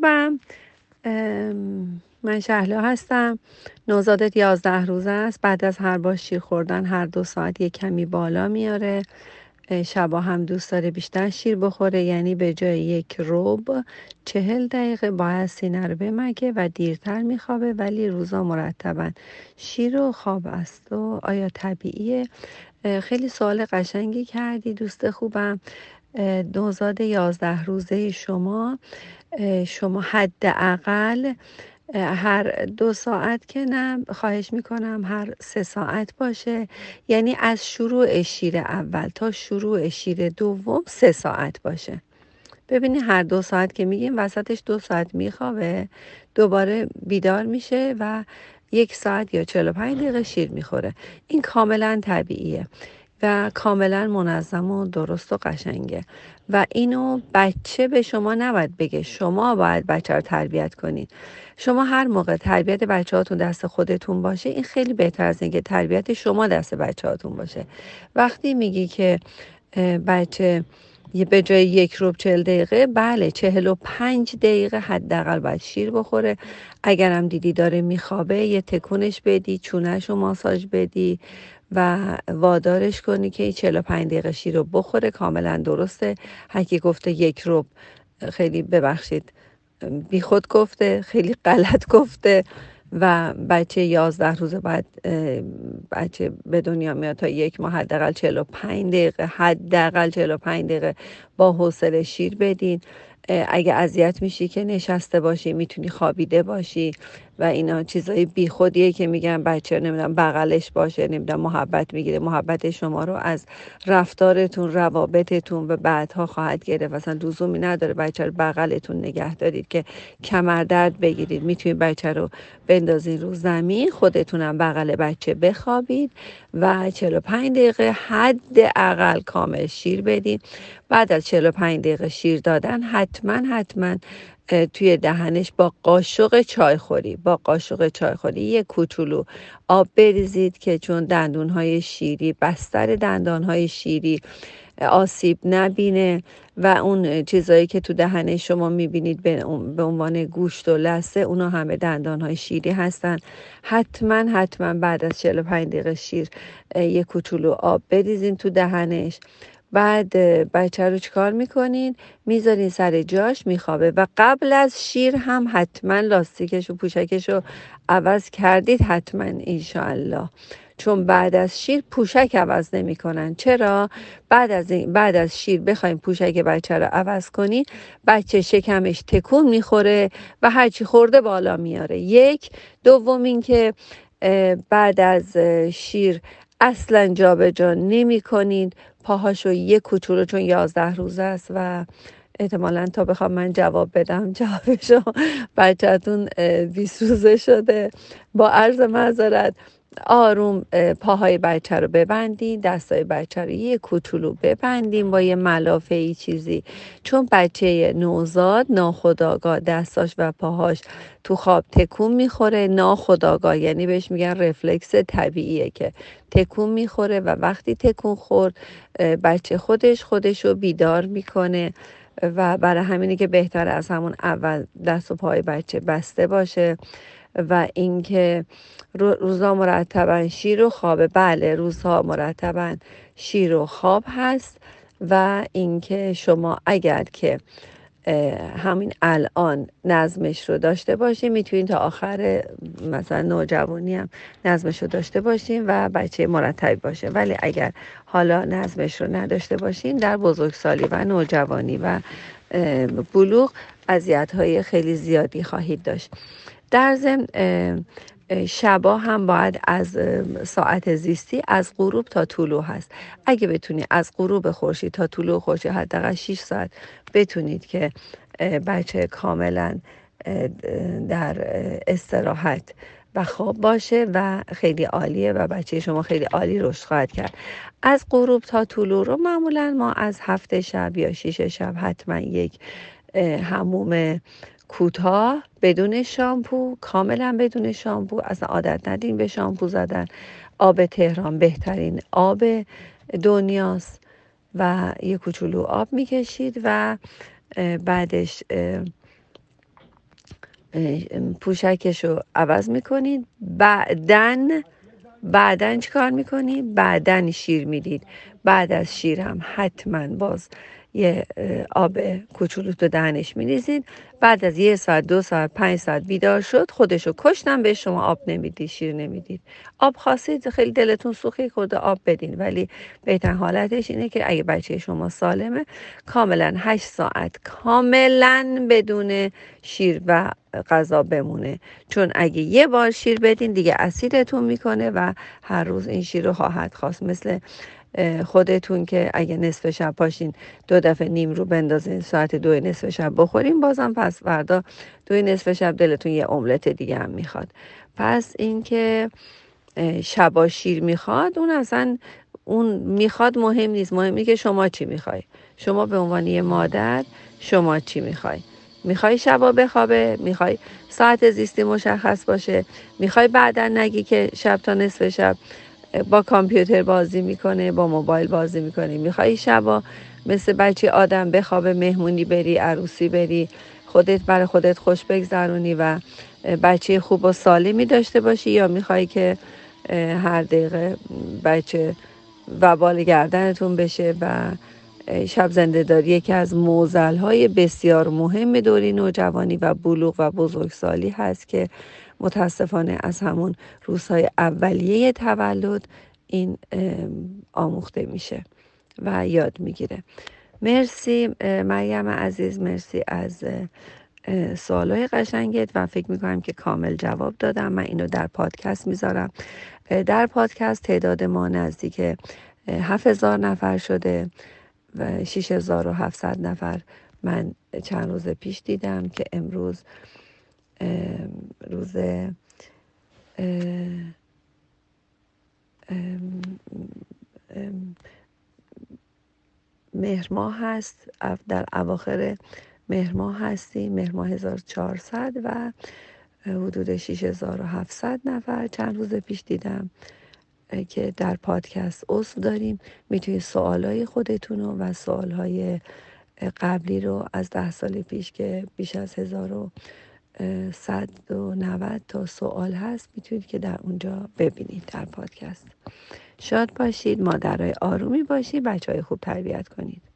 خوبم. من شهلا هستم. نوزادت یازده روزه است. بعد از هر بار شیر خوردن هر دو ساعت یک کمی بالا میاره. شبا هم دوست داره بیشتر شیر بخوره. یعنی به جای یک روب چهل دقیقه باید سینه رو بمگه و دیرتر میخوابه ولی روزا مرتبا شیر و خواب است و آیا طبیعیه؟ خیلی سوال قشنگی کردی دوست خوبم. نوزاد یازده روزه شما شما حداقل هر دو ساعت که نه خواهش می‌کنم هر سه ساعت باشه. یعنی از شروع شیر اول تا شروع شیر دوم سه ساعت باشه. ببینی هر دو ساعت که میگیم وسطش دو ساعت میخوابه دوباره بیدار میشه و یک ساعت یا 45 دقیقه شیر می‌خوره. این کاملا طبیعیه. و کاملا منظم و درست و قشنگه. و اینو بچه به شما نباید بگه. شما باید بچه رو تربیت کنید. شما هر موقع تربیت بچه هاتون دست خودتون باشه این خیلی بهتر از اینکه تربیت شما دست بچه هاتون باشه. وقتی میگی که بچه به جای یک روب چل دقیقه بله چهل و پنج دقیقه حداقل باید شیر بخوره. اگرم دیدی داره میخوابه یه تکونش بدی چونش رو ماساژ بدی. و وادارش کنی که 45 دقیقه شیر رو بخوره. کاملا درسته. هرکی گفته یک روب خیلی ببخشید بی خود گفته خیلی غلط گفته و بچه یازده روزه بعد بچه به دنیا میاد تا یک ماه حداقل 45 دقیقه حداقل 45 دقیقه با حوصله شیر بدین. اگه اذیت میشی که نشسته باشی می‌تونی خوابیده باشی. و اینا چیزای بیخودیه که میگن بچه نمی‌دونم بغلش باشه نمی‌دونم محبت می‌گیره محبت شما رو از رفتارتون روابطتون و بعدها خواهد گرفت. مثلا لزومی نداره بچه رو بغلتون نگه دارید که کمر درد بگیرید. می‌تونید بچه رو بندازید رو زمین خودتونم بغل بچه بخوابید و 45 دقیقه حد اقل کامل شیر بدید بعد از 45 دقیقه شیر دادن حتما حتما توی دهنش با قاشق چای خوری با قاشق چای خوری یه کوچولو آب بریزید که چون دندون های شیری بستر دندان های شیری آسیب نبینه و اون چیزایی که تو دهنه شما می‌بینید به عنوان گوشت و لسه اونا همه دندان های شیری هستن. حتما حتما بعد از 45 دقیقه شیر یه کوچولو آب بریزین تو دهنش. بعد بچه رو چیکار می‌کنین؟ می‌ذارین سر جاش میخوابه. و قبل از شیر هم حتما لاستیکش و پوشکش رو عوض کردید حتما انشاءالله. چون بعد از شیر پوشک عوض نمی‌کنن. چرا؟ بعد از بعد از شیر بخوایم پوشک بچه رو عوض کنین بچه شکمش تکون می‌خوره و هرچی خورده بالا میاره. یک. دوم اینکه بعد از شیر اصلا جابجا جا نمی کنید پاهاشو یه کوچولو چون یازده روز است و احتمالا تا بخوام من جواب بدم جوابشو بچهتون 20 روزه شده. با عرض معذرت آروم پاهای بچه رو ببندین دستای بچه رو یه کوچولو ببندیم با یه ملافه ای چیزی. چون بچه نوزاد ناخداگاه دستاش و پاهاش تو خواب تکون می‌خوره. ناخداگاه یعنی بهش میگن رفلکس طبیعیه که تکون می‌خوره و وقتی تکون خورد بچه خودش خودش رو بیدار می‌کنه و برای همینه که بهتر از همون اول دست و پای بچه بسته باشه. و اینکه روزها مرتبا شیر و خوابه. بله روزها مرتبا شیر و خواب هست و اینکه شما اگر که همین الان نظمش رو داشته باشیم می‌تونین تا آخر مثلا نوجوانی هم نظمش رو داشته باشیم و بچه مرتبی باشه. ولی اگر حالا نظمش رو نداشته باشین در بزرگسالی و نوجوانی و بلوغ اذیت های خیلی زیادی خواهید داشت. در ضمن شبا هم باید از ساعت زیستی از غروب تا طلوع هست. اگه بتونی از غروب خورشید تا طلوع خورشید حداقل 6 ساعت بتونید که بچه کاملا در استراحت و خواب باشه و خیلی عالیه و بچه شما خیلی عالی رشد خواهد کرد. از غروب تا طلوع رو معمولا ما از هفته شب یا شیش شب حتما یک هموم کوتاه بدون شامپو کاملا بدون شامپو. اصلا عادت ندیم به شامپو زدن. آب تهران بهترین آب دنیاست و یه کوچولو آب می‌کشید و بعدش پوشکش رو عوض می‌کنید. بعدن بعدن چیکار می‌کنید؟ بعدن شیر می‌دید. بعد از شیر هم حتما باز یه آب کوچولو تو دهنش میریزید بعد از یه ساعت دو ساعت پنج ساعت بیدار شد خودشو کشتم به شما آب نمی‌دید شیر نمی‌دید. آب خواستید خیلی دلتون سوخی خود آب بدین. ولی بهتر حالتش اینه که اگه بچه شما سالمه کاملا هشت ساعت کاملا بدون شیر و غذا بمونه. چون اگه یه بار شیر بدین دیگه اسیدتون می‌کنه و هر روز این شیر رو خواهد خواست. مثل خودتون که اگه نصف شب پاشین دو دفعه نیم رو بندازین ساعت دو نصف شب بخورین بازم پس فردا دو نصف شب دلتون یه املت دیگه هم می‌خواد. پس اینکه شبا شیر می‌خواد اون اصلا اون می‌خواد مهم نیست. مهمی که شما چی می‌خوای؟ شما به عنوان یه مادر شما چی می‌خوای؟ می‌خوای شبا بخوابه؟ می‌خوای ساعت زیستی مشخص باشه؟ می‌خوای بعدا نگی که شب تا نصف شب با کامپیوتر بازی می‌کنه با موبایل بازی می‌کنه. می‌خوای شبا مثل بچه آدم بخوابه مهمونی بری عروسی بری خودت برای خودت خوش بگذرونی و بچه خوب و سالمی داشته باشی یا می‌خوای که هر دقیقه بچه وبال گردنتون بشه و شب زنده داری یکی از موزل های بسیار مهم دوری نوجوانی و بلوغ و بزرگسالی هست که متاسفانه از همون روزهای اولیه تولد این آموخته میشه و یاد می‌گیره. مرسی مریم عزیز مرسی از سوالای قشنگت و فکر می‌کنم که کامل جواب دادم. من اینو در پادکست می‌ذارم. در پادکست تعداد ما نزدیک 7000 نفر شده. و 6700 نفر من چند روز پیش دیدم که امروز روز مهر ماه هست در اواخر مهر ماه هستیم مهر ماه 1400 و حدود 6700 نفر. چند روز پیش دیدم که در پادکست اصل داریم می‌تونید سوالای خودتون و سوالهای قبلی رو از ده سال پیش که بیش از 1190 تا سوال هست می‌تونید که در اونجا ببینید در پادکست. شاد باشید مادرای آرومی باشید بچه های خوب تربیت کنید.